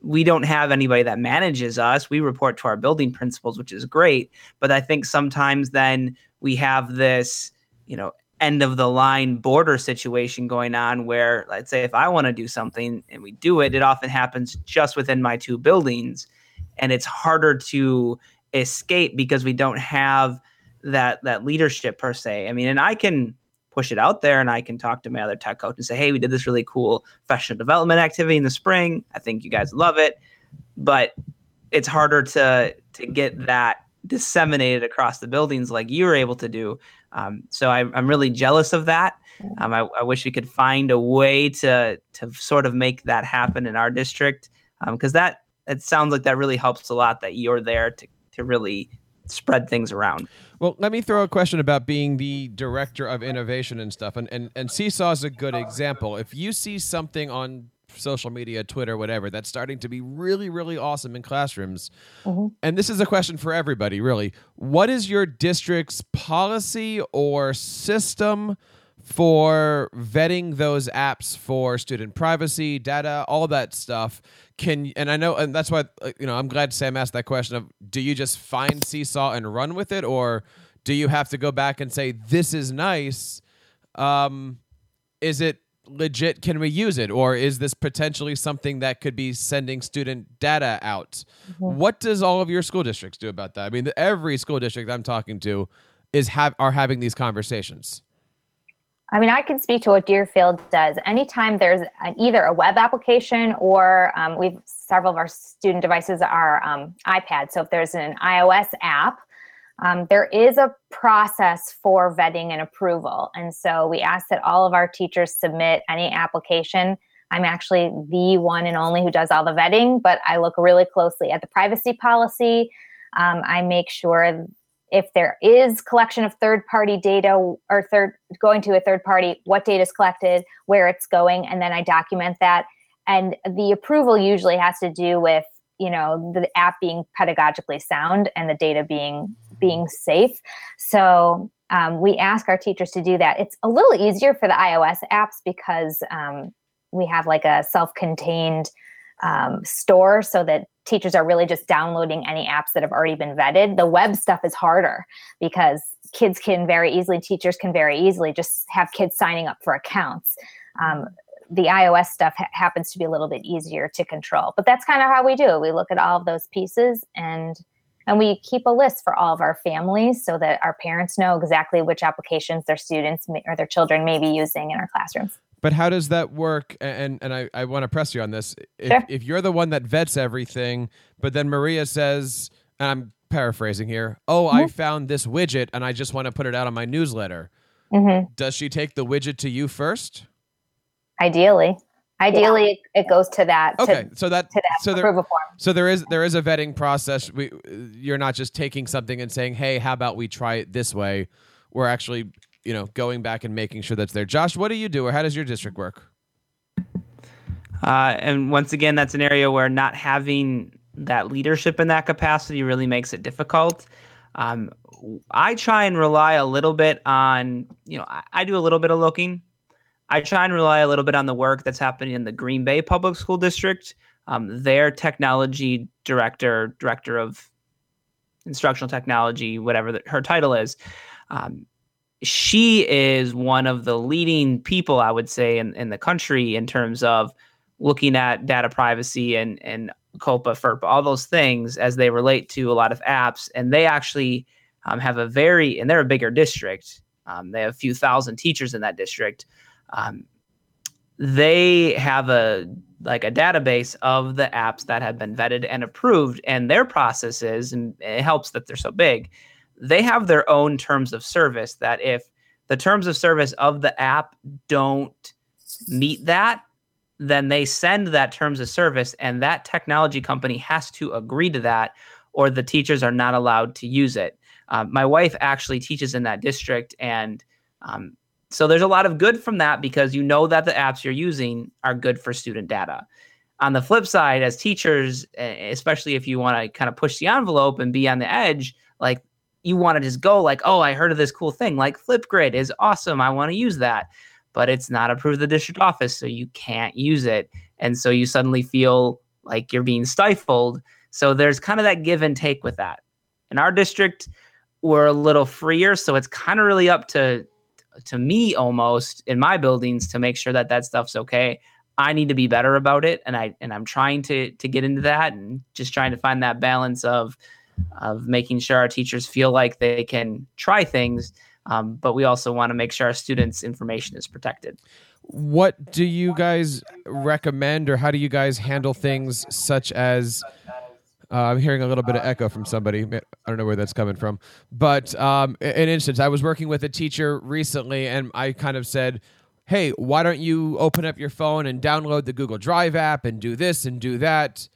we don't have anybody that manages us. We report to our building principals, which is great. But I think sometimes then we have this, you know, end of the line border situation going on where, let's say, if I want to do something and we do it, it often happens just within my two buildings. And it's harder to escape because we don't have that that leadership per se. I mean, and I can push it out there and I can talk to my other tech coach and say, hey, we did this really cool professional development activity in the spring. I think you guys love it. But it's harder to to get that disseminated across the buildings like you were able to do. Um, so I, am really jealous of that. Um, I, I, wish we could find a way to to sort of make that happen in our district because um, that it sounds like that really helps a lot that you're there to to really spread things around. Well, let me throw a question about being the director of innovation and stuff. And, and, and Seesaw is a good example. If you see something on social media, Twitter, whatever, that's starting to be really, really awesome in classrooms, mm-hmm. and this is a question for everybody, really. What is your district's policy or system? For vetting those apps for student privacy, data, all that stuff. Can and I know, and that's why you know I'm glad Sam asked that question of do you just find Seesaw and run with it, or do you have to go back and say this is nice? Um, is it legit? Can we use it, or is this potentially something that could be sending student data out? Mm-hmm. What does all of your school districts do about that? I mean, every school district I'm talking to is have are having these conversations. I mean, I can speak to what Deerfield does. Anytime there's an, either a web application or um, we've several of our student devices are um, iPads. So if there's an iOS app, um, there is a process for vetting and approval. And so we ask that all of our teachers submit any application. I'm actually the one and only who does all the vetting, but I look really closely at the privacy policy. Um, I make sure if there is collection of third party data or third going to a third party what data is collected where it's going and then i document that. And the approval usually has to do with you know the app being pedagogically sound and the data being being safe. So um, we ask our teachers to do that. It's a little easier for the ios apps because um, we have like a self-contained um, store so that teachers are really just downloading any apps that have already been vetted. The web stuff is harder because kids can very easily, teachers can very easily just have kids signing up for accounts. Um, the iOS stuff ha- happens to be a little bit easier to control, but that's kind of how we do it. We look at all of those pieces and and we keep a list for all of our families so that our parents know exactly which applications their students may, or their children may be using in our classrooms. But how does that work? And and I, I want to press you on this. If, sure. if you're the one that vets everything, but then Maria says, and I'm paraphrasing here, oh, mm-hmm. I found this widget and I just want to put it out on my newsletter. Mm-hmm. Does she take the widget to you first? Ideally. Ideally, yeah. it goes to that. Okay, to, so that, that so there, so there is there is a vetting process. We, you're not just taking something and saying, "Hey, how about we try it this way?" We're actually you know, going back and making sure that's there. Josh, what do you do, or how does your district work? Uh, and once again, that's an area where not having that leadership in that capacity really makes it difficult. Um, I try and rely a little bit on, you know, I, I, do a little bit of looking. I try and rely a little bit on the work that's happening in the Green Bay Public School District. Um, their technology director, director of instructional technology, whatever the, her title is, um, she is one of the leading people, I would say, in, in the country in terms of looking at data privacy and and COPPA, FERPA, all those things as they relate to a lot of apps. And they actually um, have a very, and they're a bigger district. Um, they have a few thousand teachers in that district. Um, they have a like a database of the apps that have been vetted and approved, and their processes, and it helps that they're so big. They have their own terms of service that if the terms of service of the app don't meet that, then they send that terms of service, and that technology company has to agree to that, or the teachers are not allowed to use it. Um, my wife actually teaches in that district, and um, so there's a lot of good from that because you know that the apps you're using are good for student data. On the flip side, as teachers, especially if you want to kind of push the envelope and be on the edge, like you want to just go like, oh, I heard of this cool thing, like Flipgrid is awesome. I want to use that. But it's not approved the district office, so you can't use it. And so you suddenly feel like you're being stifled. So there's kind of that give and take with that. In our district, we're a little freer, so it's kind of really up to to me almost in my buildings to make sure that that stuff's okay. I need to be better about it, and I and I'm trying to to get into that and just trying to find that balance of of making sure our teachers feel like they can try things, um, but we also want to make sure our students' information is protected. What do you guys recommend, or how do you guys handle things such as? Uh, I'm hearing a little bit of echo from somebody. I don't know where that's coming from. But um, an instance, I was working with a teacher recently, and I kind of said, Hey, why don't you open up your phone and download the Google Drive app and do this and do that?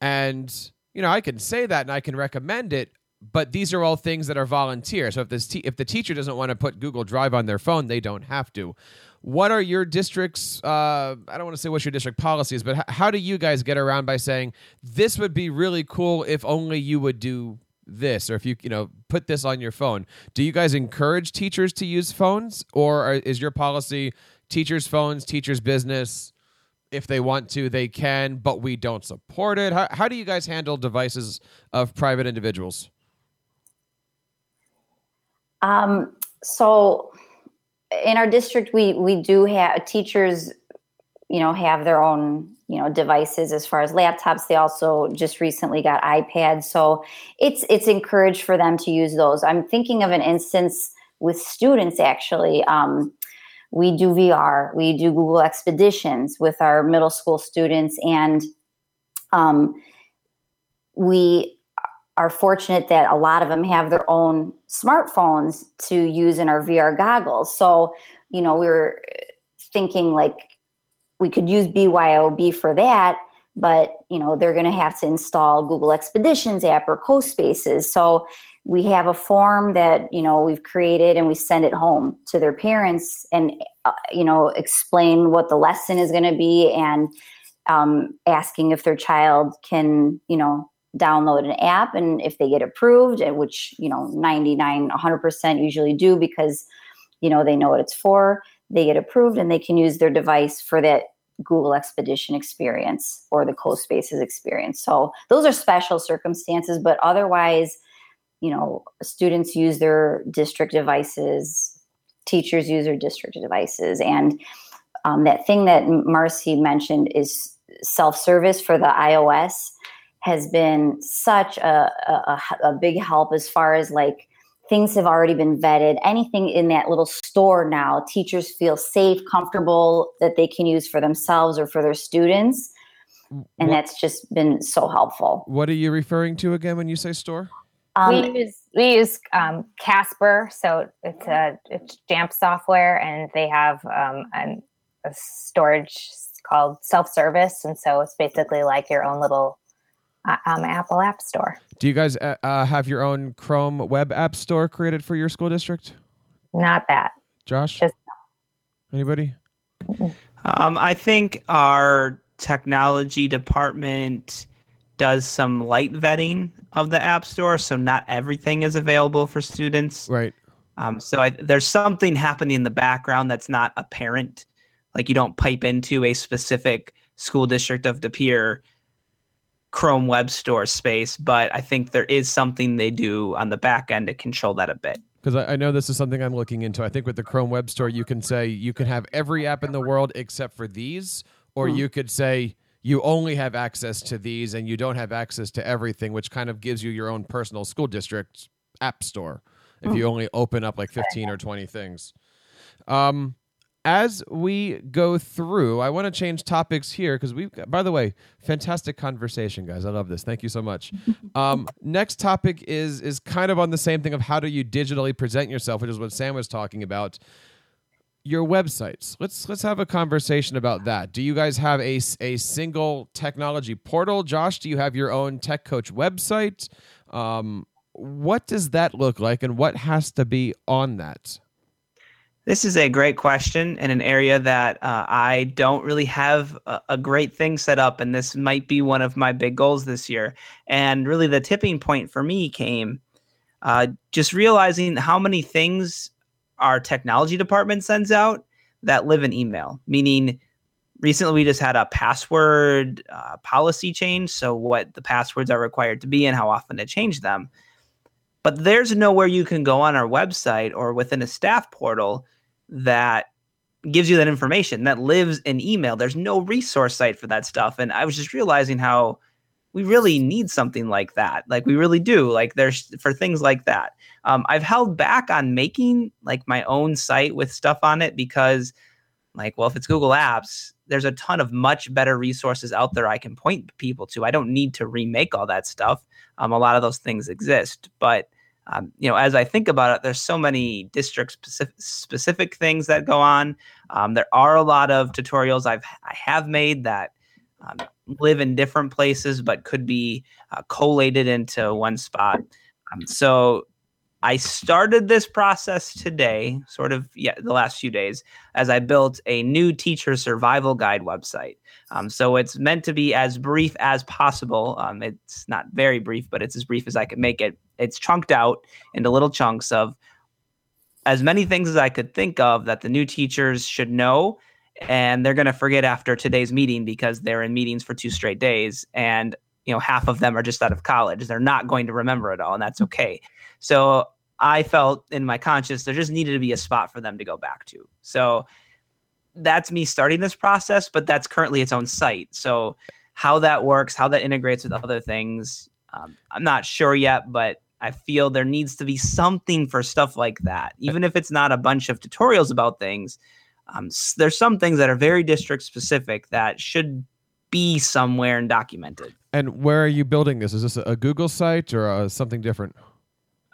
And, you know, I can say that and I can recommend it, but these are all things that are volunteer. So if, this te- if the teacher doesn't want to put Google Drive on their phone, they don't have to. What are your district's uh, i don't want to say what your district policy is but h- how do you guys get around by saying this would be really cool if only you would do this or if you you know put this on your phone? Do you guys encourage teachers to use phones or are, is your policy teachers phones teachers business if they want to they can but we don't support it. How, how do you guys handle devices of private individuals? Um so in our district we we do have teachers you know have their own you know devices as far as laptops. They also just recently got ipads. So it's it's encouraged for them to use those. I'm thinking of an instance with students actually. Um, we do vr we do google expeditions with our middle school students and um, we are fortunate that a lot of them have their own smartphones to use in our VR goggles. So, you know, we were thinking like we could use BYOB for that, but you know, they're going to have to install Google Expeditions app or CoSpaces. So, we have a form that you know we've created and we send it home to their parents and uh, you know explain what the lesson is going to be and um, asking if their child can you know download an app and if they get approved which you know 99 100% usually do because you know they know what it's for. They get approved and they can use their device for that google expedition experience or the CoSpaces experience. So those are special circumstances but otherwise you know students use their district devices teachers use their district devices and um, that thing that marcy mentioned is self-service for the ios has been such a, a, a big help as far as like things have already been vetted. Anything in that little store now, teachers feel safe, comfortable that they can use for themselves or for their students. And what, that's just been so helpful. What are you referring to again when you say store? Um, we use we use um, Casper, so it's a it's Jamf software, and they have um, an, a storage called self service, and so it's basically like your own little uh, um, Apple App Store. Do you guys uh, uh, have your own Chrome web app store created for your school district? Not that. Josh? Just Anybody? Um, I think our technology department does some light vetting of the app store, so not everything is available for students. Right. Um, so I, there's something happening in the background that's not apparent. Like you don't pipe into a specific school district of De Pere Chrome Web Store space, but I think there is something they do on the back end to control that a bit. Because I, I, know this is something I'm looking into. I think with the Chrome Web Store, you can say you can have every app in the world except for these, or hmm. you could say you only have access to these and you don't have access to everything, which kind of gives you your own personal school district app store if you only open up like 15 or 20 things. Um, as we go through, I want to change topics here because we've got, by the way, fantastic conversation, guys. I love this. Thank you so much. Um, next topic is is kind of on the same thing of how do you digitally present yourself, which is what Sam was talking about. Your websites. Let's let's have a conversation about that. Do you guys have a, a single technology portal? Josh, do you have your own Tech Coach website? Um, what does that look like, and what has to be on that? This is a great question in an area that uh, I don't really have a, a, great thing set up, and this might be one of my big goals this year. And really, the tipping point for me came uh, just realizing how many things our technology department sends out that live in email. Meaning, recently we just had a password uh, policy change, so what the passwords are required to be and how often to change them. But there's nowhere you can go on our website or within a staff portal that gives you that information that lives in email. There's no resource site for that stuff. And I was just realizing how we really need something like that. Like we really do. Like there's for things like that. Um, I've held back on making like my own site with stuff on it because, like, well, if it's Google Apps, there's a ton of much better resources out there I can point people to. I don't need to remake all that stuff. Um, a lot of those things exist, but um, you know, as I think about it, there's so many district specific, specific things that go on. Um, there are a lot of tutorials I've I have made that um, live in different places, but could be uh, collated into one spot. Um, so I started this process today, sort of, yeah, the last few days, as I built a new teacher survival guide website. Um, so it's meant to be as brief as possible. Um, it's not very brief, but it's as brief as I could make it. It's chunked out into little chunks of as many things as I could think of that the new teachers should know. And they're going to forget after today's meeting because they're in meetings for two straight days. And you know half of them are just out of college they're not going to remember it all and that's okay so I felt in my conscience there just needed to be a spot for them to go back to. So that's me starting this process, but that's currently its own site. So how that works, how that integrates with other things, um, I'm not sure yet, but I feel there needs to be something for stuff like that, even if it's not a bunch of tutorials about things. Um, there's some things that are very district specific that should be somewhere and documented. And where are you building this? Is this a Google site or uh, something different?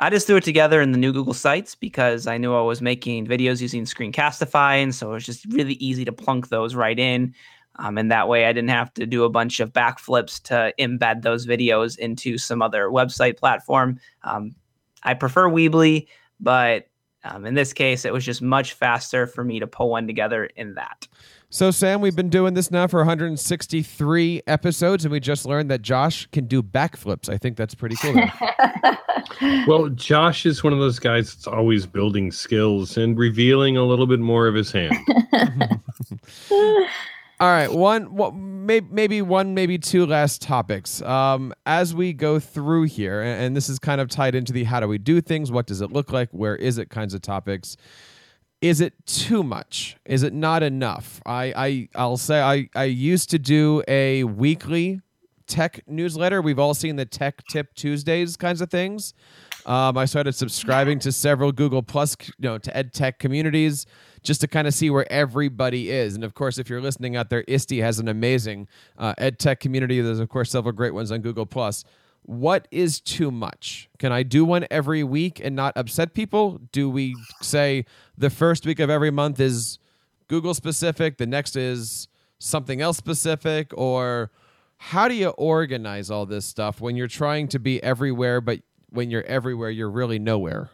I just threw it together in the new Google Sites because I knew I was making videos using Screencastify, and so it was just really easy to plunk those right in. Um, and that way, I didn't have to do a bunch of backflips to embed those videos into some other website platform. Um, I prefer Weebly, but um, in this case, it was just much faster for me to pull one together in that. So, Sam, we've been doing this now for 163 episodes, and we just learned that Josh can do backflips. I think that's pretty cool. well, Josh is one of those guys that's always building skills and revealing a little bit more of his hand. All right, one, one maybe one, maybe two last topics. Um, as we go through here, and this is kind of tied into the how do we do things, what does it look like, where is it kinds of topics is it too much? Is it not enough? I, I I'll say I, I used to do a weekly tech newsletter. We've all seen the Tech Tip Tuesdays kinds of things. Um, I started subscribing to several Google Plus, you know, to ed tech communities just to kind of see where everybody is. And of course, if you're listening out there, ISTE has an amazing uh, ed tech community. There's of course several great ones on Google Plus what is too much? Can I do one every week and not upset people? Do we say the first week of every month is Google specific, the next is something else specific, or how do you organize all this stuff when you're trying to be everywhere, but when you're everywhere, you're really nowhere?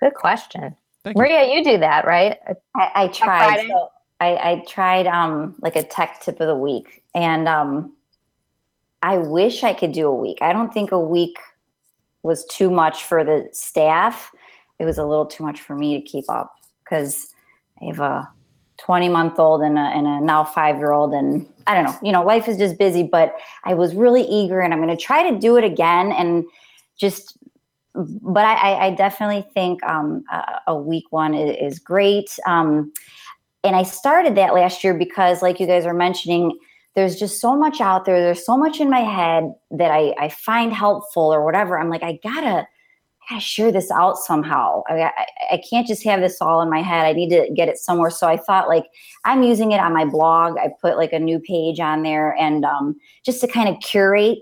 Good question. Thank Maria, you. you do that, right? I, I tried. So I, I tried um, like a tech tip of the week, and um, I wish I could do a week. I don't think a week was too much for the staff. It was a little too much for me to keep up because I have a 20 month old and a, and a now five year old. And I don't know, you know, life is just busy, but I was really eager and I'm going to try to do it again. And just, but I, I definitely think um, a, week one is, is great. Um, and I started that last year because, like you guys are mentioning, there's just so much out there. There's so much in my head that I, I find helpful or whatever. I'm like, I gotta, I gotta share this out somehow. I, I, I can't just have this all in my head. I need to get it somewhere. So I thought like I'm using it on my blog. I put like a new page on there and um, just to kind of curate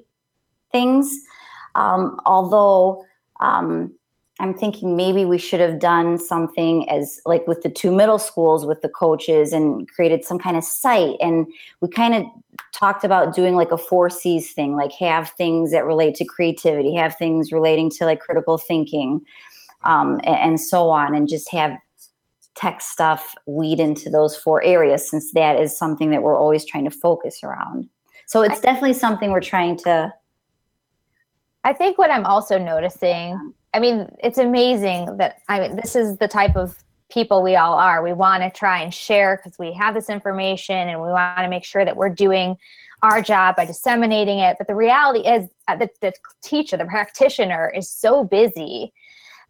things. Um, although um, I'm thinking maybe we should have done something as like with the two middle schools with the coaches and created some kind of site. And we kind of talked about doing like a four C's thing, like have things that relate to creativity, have things relating to like critical thinking, um, and, and so on, and just have tech stuff weed into those four areas since that is something that we're always trying to focus around. So it's definitely something we're trying to. I think what I'm also noticing I mean, it's amazing that I mean, this is the type of people we all are. We want to try and share because we have this information and we want to make sure that we're doing our job by disseminating it. But the reality is uh, that the teacher, the practitioner, is so busy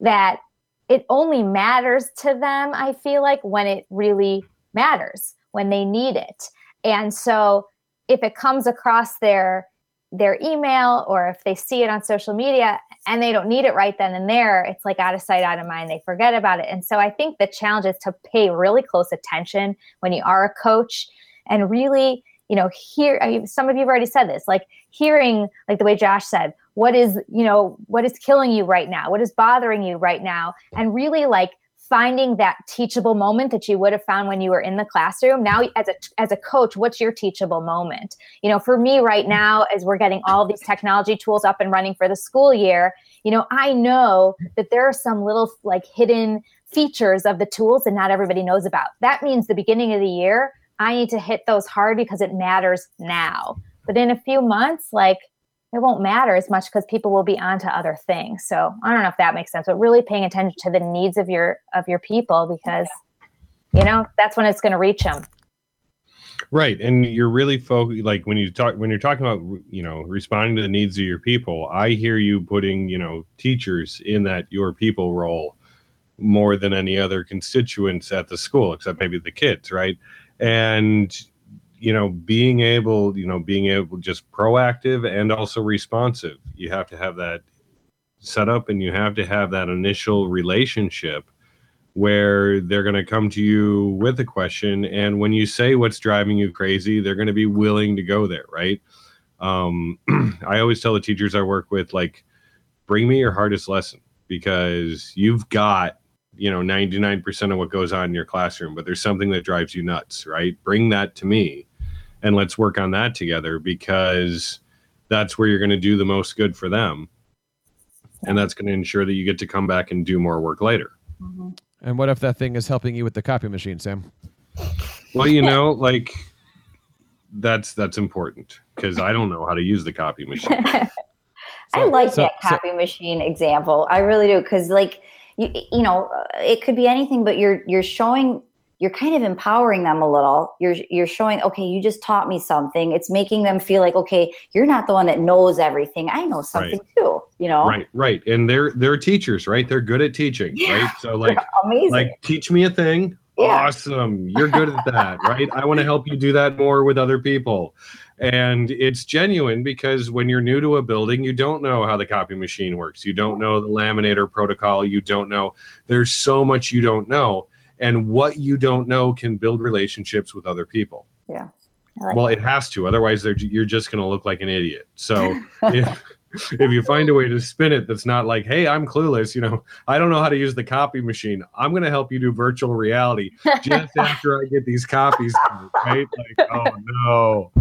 that it only matters to them, I feel like, when it really matters, when they need it. And so if it comes across their their email or if they see it on social media and they don't need it right then and there, it's like out of sight, out of mind. They forget about it. And so I think the challenge is to pay really close attention when you are a coach and really, you know, hear some of you have already said this, like hearing, like the way Josh said, what is, you know, what is killing you right now? What is bothering you right now? And really like finding that teachable moment that you would have found when you were in the classroom. Now as a as a coach what's your teachable moment? You know for me right now as we're getting all these technology tools up and running for the school year you know i know that there are some little like hidden features of the tools that not everybody knows about. That means the beginning of the year i need to hit those hard because it matters now. But in a few months like it won't matter as much because people will be on to other things. So I don't know if that makes sense, but really paying attention to the needs of your of your people because you know that's when it's going to reach them. Right, and you're really focused. Like when you talk when you're talking about you know responding to the needs of your people, I hear you putting you know teachers in that your people role more than any other constituents at the school, except maybe the kids, right? And you know being able you know being able just proactive and also responsive. You have to have that set up and you have to have that initial relationship where they're going to come to you with a question. And when you say what's driving you crazy they're going to be willing to go there right? Um, i always tell the teachers i work with like bring me your hardest lesson because you've got you know 99% of what goes on in your classroom but there's something that drives you nuts right? Bring that to me and let's work on that together because that's where you're going to do the most good for them. And that's going to ensure that you get to come back and do more work later. Mm-hmm. and what if that thing is helping you with the copy machine sam? Well you know like that's that's important because i don't know how to use the copy machine. I like so, that copy so, machine example. I really do because, like, you, you know, it could be anything, but you're you're showing you're kind of empowering them a little. You're you're showing, okay, you just taught me something. It's making them feel like, okay, you're not the one that knows everything. I know something right. too. You know, right, right. And they're they're teachers, right? They're good at teaching, yeah. right? So like, amazing. Like, teach me a thing. Yeah. Awesome. You're good at that, right? I want to help you do that more with other people. And it's genuine because when you're new to a building, you don't know how the copy machine works. You don't know the laminator protocol. You don't know. There's so much you don't know and what you don't know can build relationships with other people. Yeah. Like well, that. it has to. Otherwise, you're just going to look like an idiot. So if, if you find a way to spin it that's not like, hey, I'm clueless, you know, I don't know how to use the copy machine. I'm going to help you do virtual reality just after I get these copies, right? Like, oh no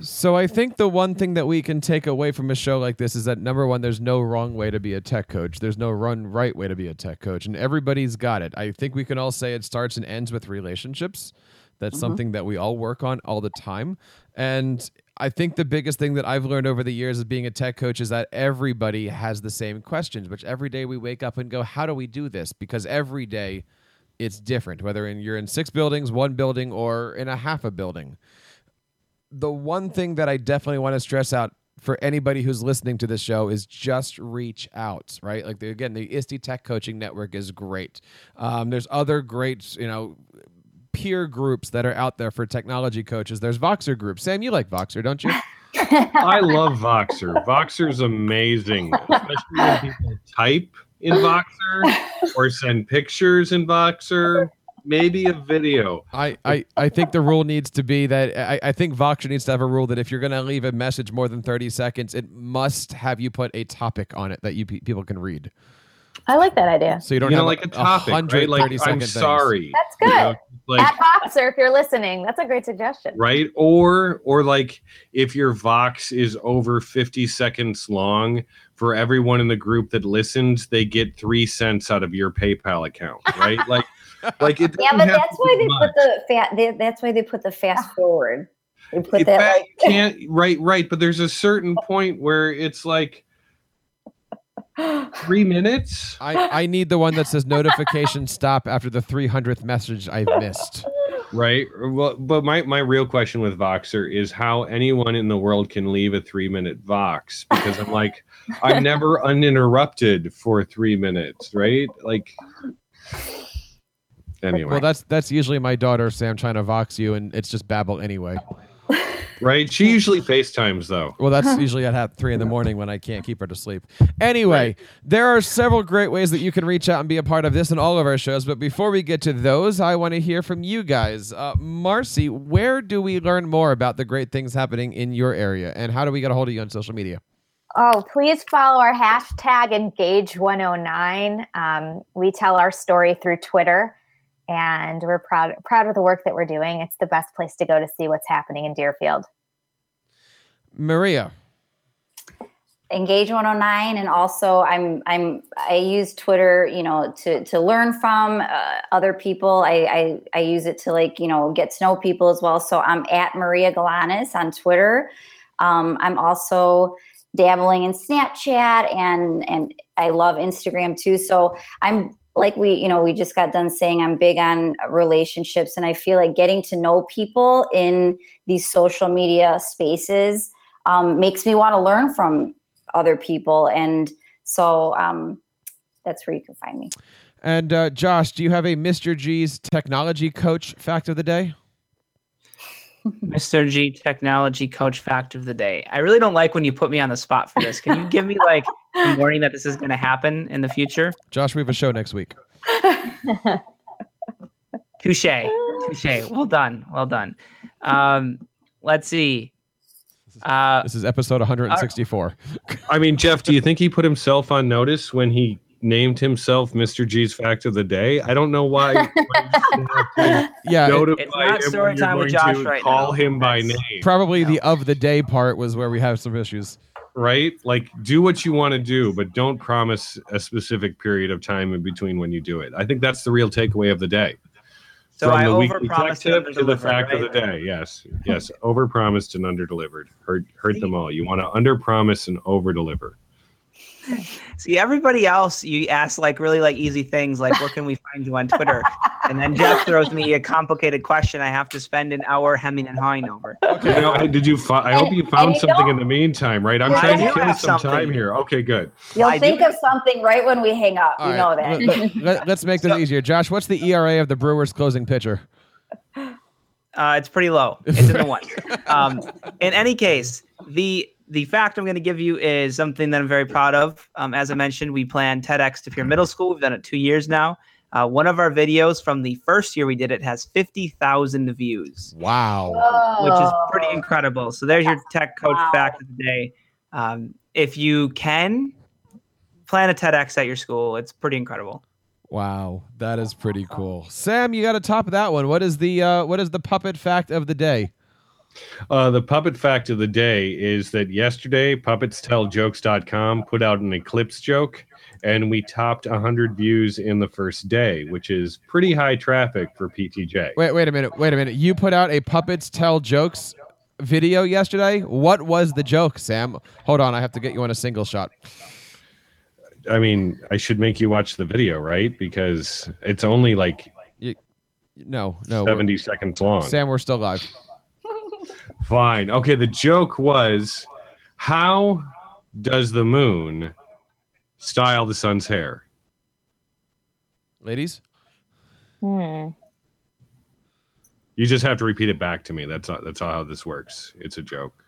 so I think the one thing that we can take away from a show like this is that number one, there's no wrong way to be a tech coach. There's no run right way to be a tech coach, and everybody's got it. I think we can all say it starts and ends with relationships. That's mm-hmm. something that we all work on all the time. And I think the biggest thing that I've learned over the years of being a tech coach is that everybody has the same questions, which every day we wake up and go, how do we do this? Because every day it's different, whether in, you're in six buildings, one building, or in a half a building the one thing that I definitely want to stress out for anybody who's listening to this show is just reach out, right? Like the, again, the ISTE Tech Coaching Network is great. Um, there's other great, you know, peer groups that are out there for technology coaches. There's Voxer groups. Sam, you like Voxer, don't you? I love Voxer. Voxer's amazing, especially when people type in Voxer or send pictures in Voxer. Maybe a video. I, I, I think the rule needs to be that I, I think Voxer needs to have a rule that if you're going to leave a message more than 30 seconds, it must have you put a topic on it that you pe- people can read. I like that idea. So you don't you have know, like a topic, right? Like, 130 I'm second things. sorry. That's you good. know, like At Voxer, if you're listening, that's a great suggestion. right or or like if your vox is over 50 seconds long for everyone in the group that listens they get three cents out of your paypal account right like like it Yeah, but that's why they much. put the fat. They, that's why they put the fast ah. forward. They put If that that like can't right right but there's a certain point where it's like three minutes I, I need the one that says notification stop after the 300th message I've missed. Right? Well but my my real question with voxer is how anyone in the world can leave a three minute vox because i'm like i'm never uninterrupted for three minutes right? Like anyway. Well, that's that's usually my daughter Sam trying to vox you, and it's just babble anyway. Right she usually facetimes though Well, that's usually at three in the morning when I can't keep her to sleep. Anyway, there are several great ways that you can reach out and be a part of this and all of our shows. But before we get to those, I want to hear from you guys. Uh, Marcy, where do we learn more about the great things happening in your area, and how do we get a hold of you on social media? Oh, please follow our hashtag Engage109. Um, we tell our story through Twitter, and we're proud proud of the work that we're doing. It's the best place to go to see what's happening in Deerfield. Maria, engage 109 and also i'm i'm i use twitter you know to to learn from uh, other people. I, I i use it to like you know get to know people as well. So i'm at maria galanis on twitter. Um, i'm also dabbling in snapchat and and i love instagram too. So i'm like we you know we just got done saying i'm big on relationships and i feel like getting to know people in these social media spaces um, makes me want to learn from other people and so um, that's where you can find me and uh, Josh, do you have a Mr. G's technology coach fact of the day? Mr. G technology coach fact of the day. I really don't like when you put me on the spot for this. Can you give me like a warning that this is going to happen in the future? Josh, we have a show next week. Touche. Touche. Well done. Well done. Um, let's see. Uh, This is episode 164. i mean jeff do you think he put himself on notice when he named himself mr g's fact of the day i don't know why, why you should have to Yeah, it- notify It's not him story when time with Josh right call now. him by That's- name probably the of the day part was where we have some issues. Right? Like, do what you want to do, but don't promise a specific period of time in between when you do it. I think that's the real takeaway of the day. so From I the weekly tech tip to the fact of the day. Yes, yes, overpromised and underdelivered. Hurt, hurt them all. You want to underpromise and overdeliver. See, everybody else, you ask like really like easy things, like where can we find you on Twitter? And then Jeff throws me a complicated question I have to spend an hour hemming and hawing over. You know, did you? Fi- I hope you found something in the meantime, right? I'm I trying to kill some something. time here. Okay, good. you'll I think do- of something right when we hang up All you right, know that Let, us make this So- easier. Josh, what's the ERA of the Brewers closing pitcher? Uh, it's pretty low. It's in the one. Um, in any case, the the fact I'm going to give you is something that I'm very proud of. Um, as I mentioned, we plan TEDx De Pere Middle School. We've done it two years now. Uh, one of our videos from the first year we did it has 50,000 views, Wow. which is pretty incredible. So there's your tech coach Wow. fact of the day. Um, if you can plan a TEDx at your school, it's pretty incredible. Wow, that is pretty cool. Sam, you got to top that one. What is the uh, what is the puppet fact of the day? Uh, the puppet fact of the day is that yesterday, puppetstelljokes.com put out an eclipse joke, and we topped 100 views in the first day, which is pretty high traffic for PTJ. Wait, wait a minute. Wait a minute. You put out a puppets tell jokes video yesterday. What was the joke, Sam? Hold on, I have to get you on a single shot. I mean, I should make you watch the video, right? Because it's only like No, no. 70 seconds long. Sam, we're still live. Fine. Okay, the joke was how does the moon style the sun's hair? Ladies? Hmm. You just have to repeat it back to me. That's not, that's how this works. It's a joke.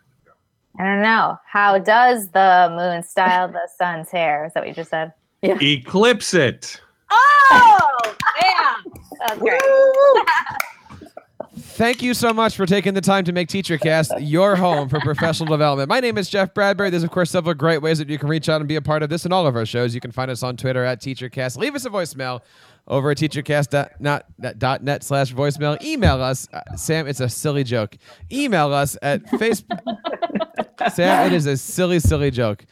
I don't know. How does the moon style the sun's hair? Is that what you just said? Yeah. Eclipse it. Oh, yeah. That's great. Thank you so much for taking the time to make TeacherCast your home for professional development. My name is Jeff Bradbury. There's, of course, several great ways that you can reach out and be a part of this and all of our shows. You can find us on Twitter at TeacherCast. Leave us a voicemail over at teachercast.net slash voicemail. Email us. Uh, Sam, it's a silly joke. Email us at Facebook. Sam, it is a silly, silly joke.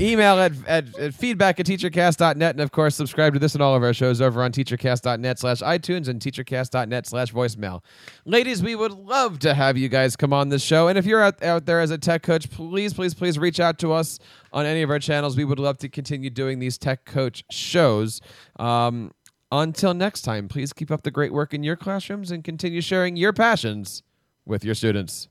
Email at, at, at feedback at teachercast.net. And of course, subscribe to this and all of our shows over on teachercast.net slash iTunes and teachercast.net slash voicemail. Ladies, we would love to have you guys come on this show. And if you're out, out there as a tech coach, please, please, please reach out to us on any of our channels. We would love to continue doing these tech coach shows. Um, until next time, please keep up the great work in your classrooms and continue sharing your passions with your students.